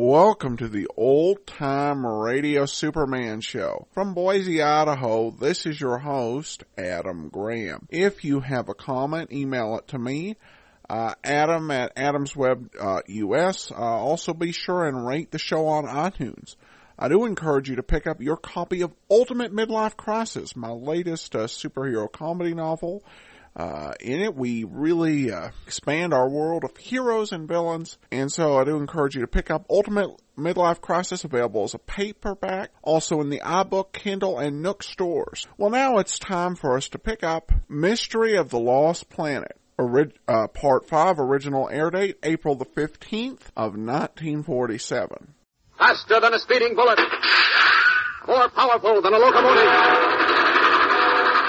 Welcome to the Old Time Radio Superman Show. From Boise, Idaho, this is your host, Adam Graham. If you have a comment, email it to me, uh, Adam at adamsweb.us. Uh, also be sure and rate the show on iTunes. I do encourage you to pick up your copy of Ultimate Midlife Crisis, my latest uh, superhero comedy novel. Uh, in it, we really uh, expand our world of heroes and villains, and so I do encourage you to pick up Ultimate Midlife Crisis, available as a paperback, also in the iBook, Kindle, and Nook stores. Well, now it's time for us to pick up Mystery of the Lost Planet. Ori- uh, part 5, original air date, April the 15th of 1947. Faster than a speeding bullet. More powerful than a locomotive.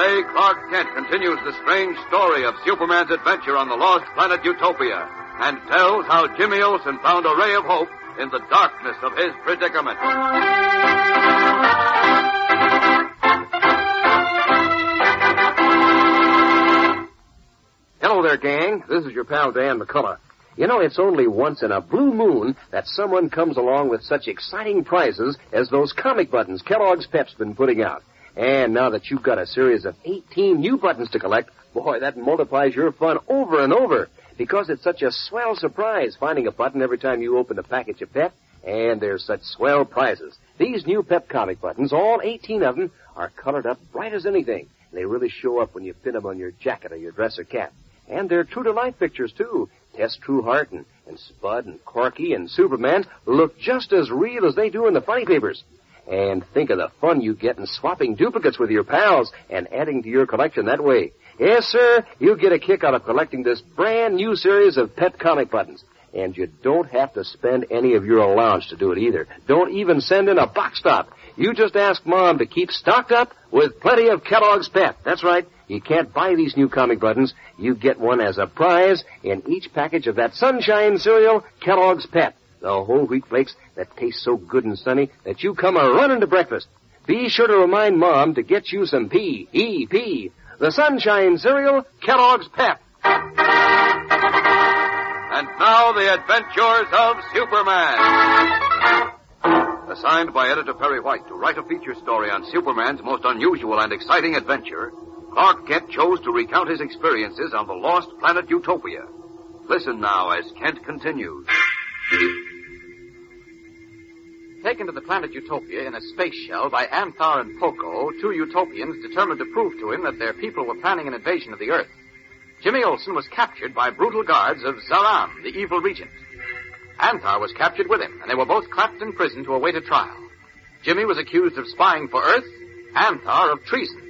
Today, Clark Kent continues the strange story of Superman's adventure on the lost planet Utopia and tells how Jimmy Olsen found a ray of hope in the darkness of his predicament. Hello there, gang. This is your pal Dan McCullough. You know, it's only once in a blue moon that someone comes along with such exciting prizes as those comic buttons Kellogg's Pep's been putting out. And now that you've got a series of 18 new buttons to collect, boy, that multiplies your fun over and over. Because it's such a swell surprise finding a button every time you open a package of Pep. And there's such swell prizes. These new Pep comic buttons, all 18 of them, are colored up bright as anything. They really show up when you pin them on your jacket or your dress or cap. And they're true to life pictures, too. Tess Trueheart and, and Spud and Corky and Superman look just as real as they do in the funny papers. And think of the fun you get in swapping duplicates with your pals and adding to your collection that way. Yes, sir, you get a kick out of collecting this brand new series of Pep comic buttons. And you don't have to spend any of your allowance to do it either. Don't even send in a box top. You just ask Mom to keep stocked up with plenty of Kellogg's Pep. That's right. You can't buy these new comic buttons. You get one as a prize in each package of that Sunshine cereal, Kellogg's Pep. The whole wheat flakes that taste so good and sunny that you come a running to breakfast. Be sure to remind Mom to get you some P-E-P. The Sunshine cereal, Kellogg's Pep. And now, the adventures of Superman. Assigned by editor Perry White to write a feature story on Superman's most unusual and exciting adventure, Clark Kent chose to recount his experiences on the lost planet Utopia. Listen now as Kent continues. Taken to the planet Utopia in a space shell by Anthar and Poco, two Utopians determined to prove to him that their people were planning an invasion of the Earth. Jimmy Olsen was captured by brutal guards of Zaram, the evil regent. Anthar was captured with him, and they were both clapped in prison to await a trial. Jimmy was accused of spying for Earth, Anthar of treason.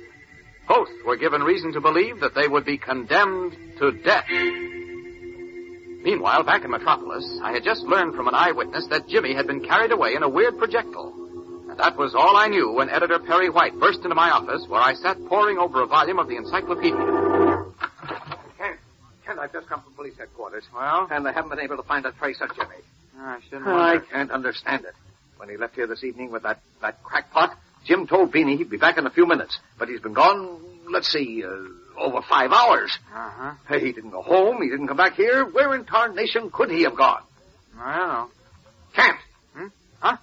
Both were given reason to believe that they would be condemned to death. Meanwhile, back in Metropolis, I had just learned from an eyewitness that Jimmy had been carried away in a weird projectile. And that was all I knew when editor Perry White burst into my office where I sat poring over a volume of the encyclopedia. Kent, Kent, I've just come from police headquarters. Well? And they haven't been able to find a trace of Jimmy. I shouldn't I can't understand it. When he left here this evening with that, that crackpot, Jim told Beanie he'd be back in a few minutes. But he's been gone, let's see, uh, over five hours. Uh-huh. Hey, he didn't go home. He didn't come back here. Where in tarnation could he have gone? I don't know. Kent, Huh?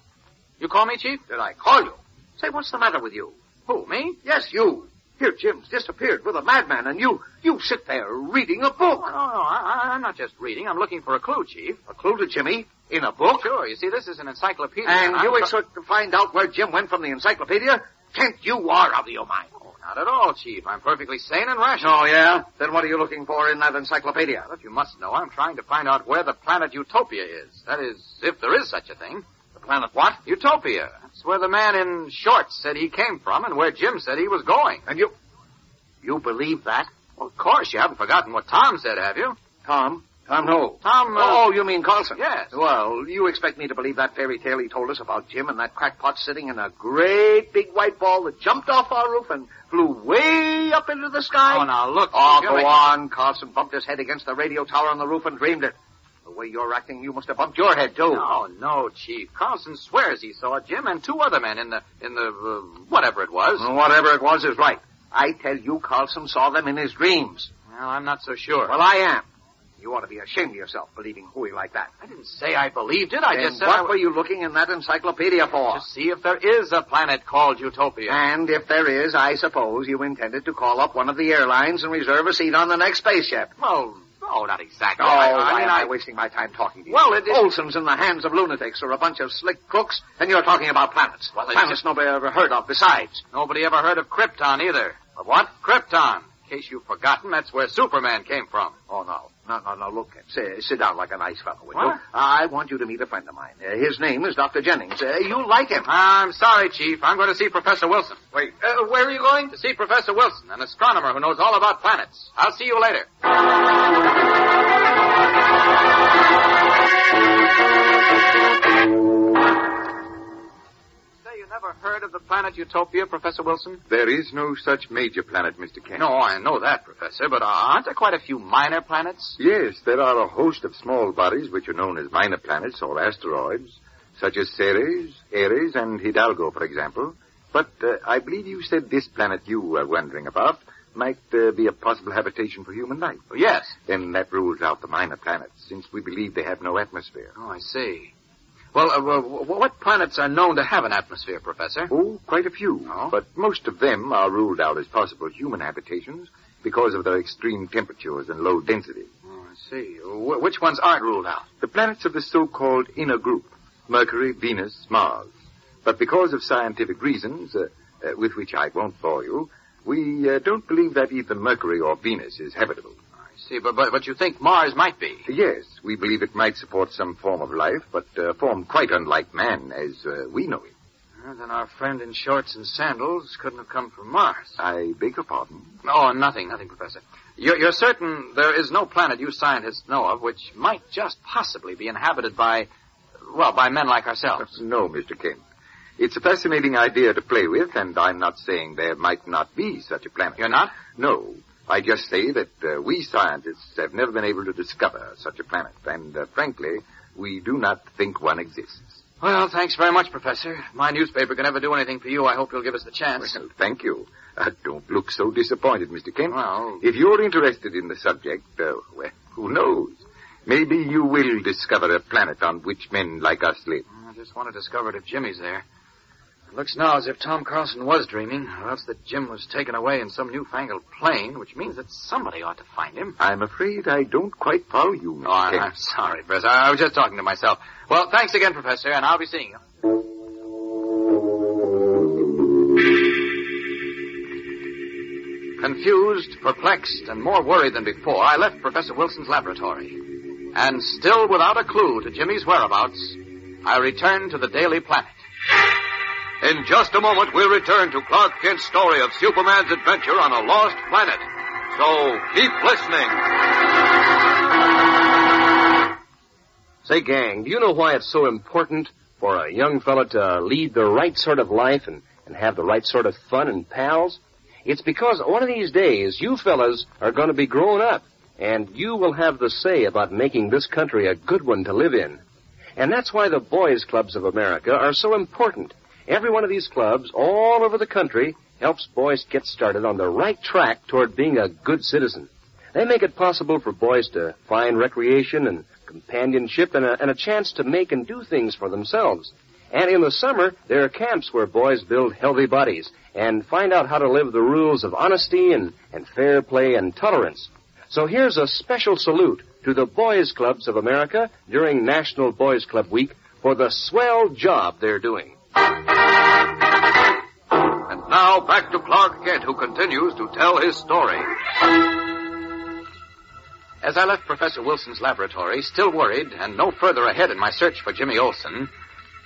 You call me, Chief? did I call you? Say, what's the matter with you? Who, me? Yes, you. Here, Jim's disappeared with a madman, and you, you sit there reading a book. No, no, I, I- I'm not just reading. I'm looking for a clue, Chief. A clue to Jimmy in a book? Sure. You see, this is an encyclopedia. And I'm you expect to find out where Jim went from the encyclopedia? Kent, you are out of your mind. Not at all, Chief. I'm perfectly sane and rational. Oh, yeah? Then what are you looking for in that encyclopedia? You must know, I'm trying to find out where the planet Utopia is. That is, if there is such a thing. The planet what? Utopia. That's where the man in shorts said he came from and where Jim said he was going. And you... You believe that? Well, of course, you haven't forgotten what Tom said, have you? Tom? Tom who? Tom, uh, Oh, you mean Carlson? Yes. Well, you expect me to believe that fairy tale he told us about Jim and that crackpot sitting in a great big white ball that jumped off our roof and flew way up into the sky? Oh, now look. Oh, go on. Carlson bumped his head against the radio tower on the roof and dreamed it. The way you're acting, you must have bumped your head, too. No, no, Chief. Carlson swears he saw Jim and two other men in the in the uh, whatever it was. Whatever it was is right. I tell you, Carlson saw them in his dreams. Well, I'm not so sure. Well, I am. You ought to be ashamed of yourself believing hooey like that. I didn't say I believed it. I Then just said what I were you looking in that encyclopedia for? to see if there is a planet called Utopia. And if there is, I suppose you intended to call up one of the airlines and reserve a seat on the next spaceship. Well, no, not exactly. Oh, I, I why mean, am I I, wasting my time talking to you? Well, it is- Olsen's in the hands of lunatics or a bunch of slick crooks, and you're talking about planets. Well, planets just- nobody ever heard of besides. nobody ever heard of Krypton either. Of what? Krypton. In case you've forgotten, that's where Superman came from. Oh, no. No, no, no, look, sit, sit down like a nice fellow, will you? What? I want you to meet a friend of mine. Uh, his name is Dr. Jennings. Uh, you'll like him. I'm sorry, Chief. I'm going to see Professor Wilson. Wait, uh, where are you going? To see Professor Wilson, an astronomer who knows all about planets. I'll see you later. Never heard of the planet Utopia, Professor Wilson? There is no such major planet, Mr. Kent. No, I know that, Professor, but aren't there quite a few minor planets? Yes, there are a host of small bodies which are known as minor planets or asteroids, such as Ceres, Ares, and Hidalgo, for example. But uh, I believe you said this planet you were wondering about might uh, be a possible habitation for human life. Yes. Then that rules out the minor planets, since we believe they have no atmosphere. Oh, I see. Well, uh, what planets are known to have an atmosphere, Professor? Oh, quite a few. Oh? But most of them are ruled out as possible human habitations because of their extreme temperatures and low density. Oh, I see. Wh- which ones aren't ruled out? The planets of the so-called inner group, Mercury, Venus, Mars. But because of scientific reasons, uh, uh, with which I won't bore you, we uh, don't believe that either Mercury or Venus is habitable. See, but, but, but you think Mars might be? Yes, we believe it might support some form of life, but uh, form quite unlike man as uh, we know it. Well, then our friend in shorts and sandals couldn't have come from Mars. I beg your pardon. Oh, nothing, nothing, Professor. You're, you're certain there is no planet you scientists know of which might just possibly be inhabited by, well, by men like ourselves. No, Mr. Kent. It's a fascinating idea to play with, and I'm not saying there might not be such a planet. You're not? No. I just say that uh, we scientists have never been able to discover such a planet, and uh, frankly, we do not think one exists. Well, thanks very much, Professor. My newspaper can never do anything for you, I hope you'll give us the chance. Well, thank you. Uh, don't look so disappointed, Mr. Kent. Well- If you're interested in the subject, uh, well, who knows? Maybe you will discover a planet on which men like us live. I just want to discover it if Jimmy's there. It looks now as if Tom Carlson was dreaming, or else that Jim was taken away in some newfangled plane, which means that somebody ought to find him. I'm afraid I don't quite follow you, Mr. Oh. I'm sorry, Professor. I was just talking to myself. Well, thanks again, Professor, and I'll be seeing you. Confused, perplexed, and more worried than before, I left Professor Wilson's laboratory. And still without a clue to Jimmy's whereabouts, I returned to the Daily Planet. In just a moment, we'll return to Clark Kent's story of Superman's adventure on a lost planet. So keep listening. Say, gang, do you know why it's so important for a young fella to lead the right sort of life and, and have the right sort of fun and pals? It's because one of these days you fellas are going to be grown up, and you will have the say about making this country a good one to live in. And that's why the boys' clubs of America are so important. Every one of these clubs all over the country helps boys get started on the right track toward being a good citizen. They make it possible for boys to find recreation and companionship and a, and a chance to make and do things for themselves. And in the summer, there are camps where boys build healthy bodies and find out how to live the rules of honesty and, and fair play and tolerance. So here's a special salute to the Boys Clubs of America during National Boys Club Week for the swell job they're doing. And now back to Clark Kent, who continues to tell his story. As I left Professor Wilson's laboratory, still worried and no further ahead in my search for Jimmy Olsen,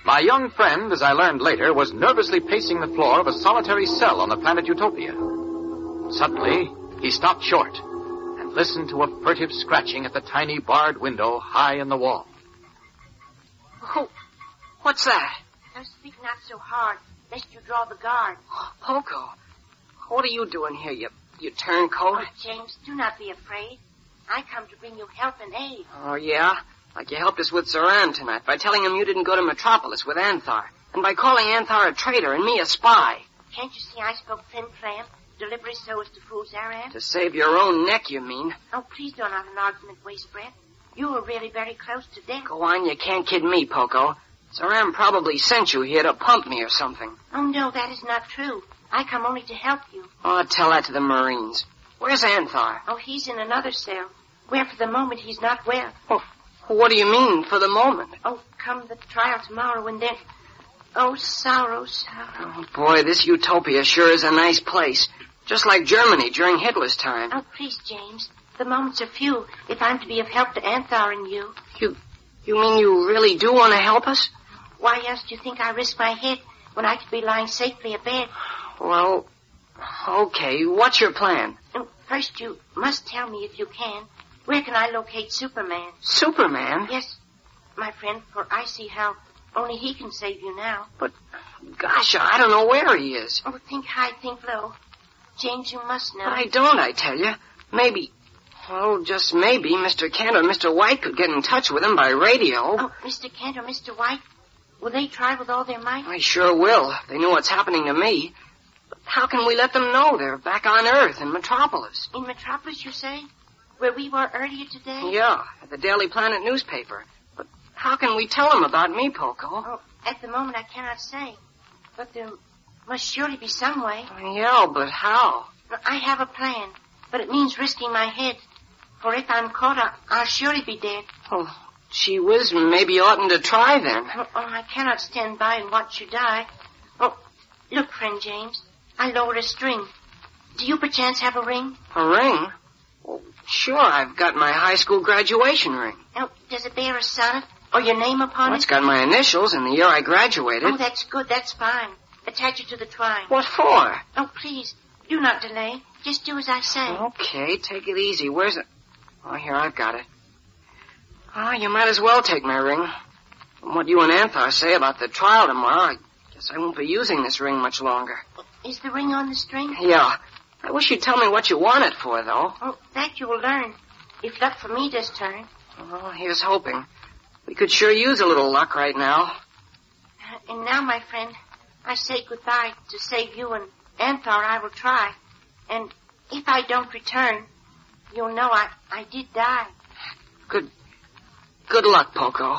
my young friend, as I learned later, was nervously pacing the floor of a solitary cell on the planet Utopia. Suddenly, he stopped short and listened to a furtive scratching at the tiny barred window high in the wall. Oh, what's that? Now speak not so hard, lest you draw the guard. Oh, Poco, what are you doing here, you, you turncoat? Oh, James, do not be afraid. I come to bring you help and aid. Oh, yeah? Like you helped us with Zoran tonight by telling him you didn't go to Metropolis with Anthar, and by calling Anthar a traitor and me a spy. Can't you see I spoke flim flam, deliberately so as to fool Zaran? To save your own neck, you mean? Oh, please don't have an argument waste breath. You were really very close to death. Go on, you can't kid me, Poco. Zoran probably sent you here to pump me or something. Oh, no, that is not true. I come only to help you. Oh, tell that to the Marines. Where's Anthar? Oh, he's in another cell, where for the moment he's not well. Oh, what do you mean, for the moment? Oh, come the trial tomorrow and then... Oh, sorrow, sorrow. Oh, boy, this utopia sure is a nice place. Just like Germany during Hitler's time. Oh, please, James. The moments are few if I'm to be of help to Anthar and you. You, you mean you really do want to help us? Why else do you think I risk my head when I could be lying safely abed? Well, okay. What's your plan? Oh, First, you must tell me if you can. Where can I locate Superman? Superman? Yes, my friend, for I see how only he can save you now. But, gosh, I don't know where he is. Oh, think high, think low. James, you must know. I don't, I tell you. Maybe, well, just maybe Mr. Kent or Mr. White could get in touch with him by radio. Oh, Mr. Kent or Mr. White, will they try with all their might? I sure will. They know what's happening to me. But how can we let them know they're back on Earth in Metropolis? In Metropolis, you say? Where we were earlier today? Yeah, at the Daily Planet newspaper. But how can we tell them about me, Poco? Oh, at the moment I cannot say. But there must surely be some way. Yeah, but how? I have a plan, but it means risking my head. For if I'm caught, I'll surely be dead. Oh, gee whiz, maybe you oughtn't to try then. Oh, oh, I cannot stand by and watch you die. Oh, look, friend James, I lowered a string. Do you perchance have a ring? A ring? Well, sure, I've got my high school graduation ring. Oh, does it bear a sonnet or your name upon Well, it's it? got my initials and the year I graduated. Oh, that's good. That's fine. Attach it to the twine. What for? Oh, please, do not delay. Just do as I say. Okay, take it easy. Where's it? Oh, here, I've got it. Ah, you might as well take my ring. From what you and Anthar say about the trial tomorrow, I guess I won't be using this ring much longer. Is the ring on the string? Yeah. I wish you'd tell me what you want it for, though. Oh, that you will learn. If luck for me does turn. Well, here's hoping. We could sure use a little luck right now. And now, my friend, I say goodbye to save you and Anthar. I will try. And if I don't return, you'll know I, I did die. Good, good luck, Poco.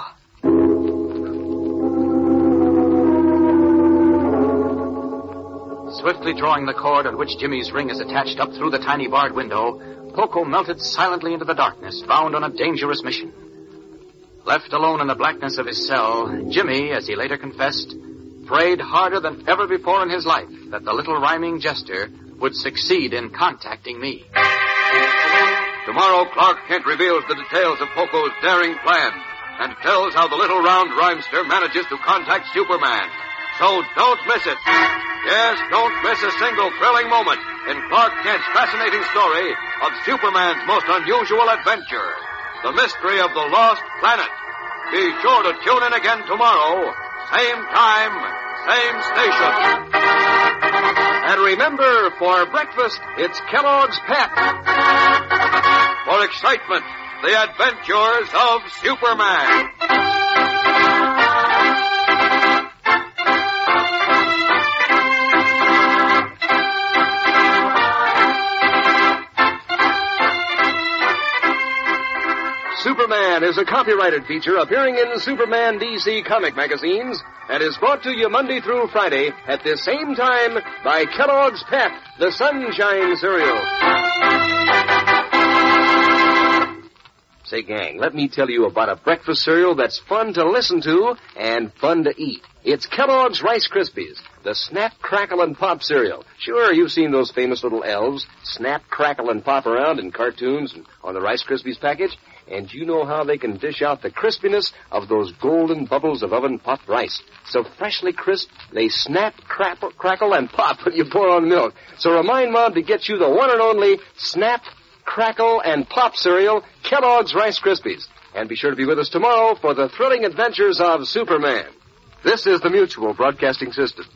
Swiftly drawing the cord on which Jimmy's ring is attached up through the tiny barred window, Poco melted silently into the darkness, bound on a dangerous mission. Left alone in the blackness of his cell, Jimmy, as he later confessed, prayed harder than ever before in his life that the little rhyming jester would succeed in contacting me. Tomorrow, Clark Kent reveals the details of Poco's daring plan and tells how the little round rhymester manages to contact Superman. So don't miss it. Yes, don't miss a single thrilling moment in Clark Kent's fascinating story of Superman's most unusual adventure, the mystery of the lost planet. Be sure to tune in again tomorrow, same time, same station. And remember, for breakfast, it's Kellogg's Pep. For excitement, the adventures of Superman. Superman is a copyrighted feature appearing in Superman DC comic magazines and is brought to you Monday through Friday at this same time by Kellogg's Pep, the Sunshine Cereal. Say, gang, let me tell you about a breakfast cereal that's fun to listen to and fun to eat. It's Kellogg's Rice Krispies, the Snap, Crackle, and Pop cereal. Sure, you've seen those famous little elves snap, crackle, and pop around in cartoons and on the Rice Krispies package. And you know how they can dish out the crispiness of those golden bubbles of oven-popped rice. So freshly crisp, they snap, crackle, crackle, and pop when you pour on milk. So remind Mom to get you the one and only Snap, crackle, and pop cereal, Kellogg's Rice Krispies. And be sure to be with us tomorrow for the thrilling adventures of Superman. This is the Mutual Broadcasting System.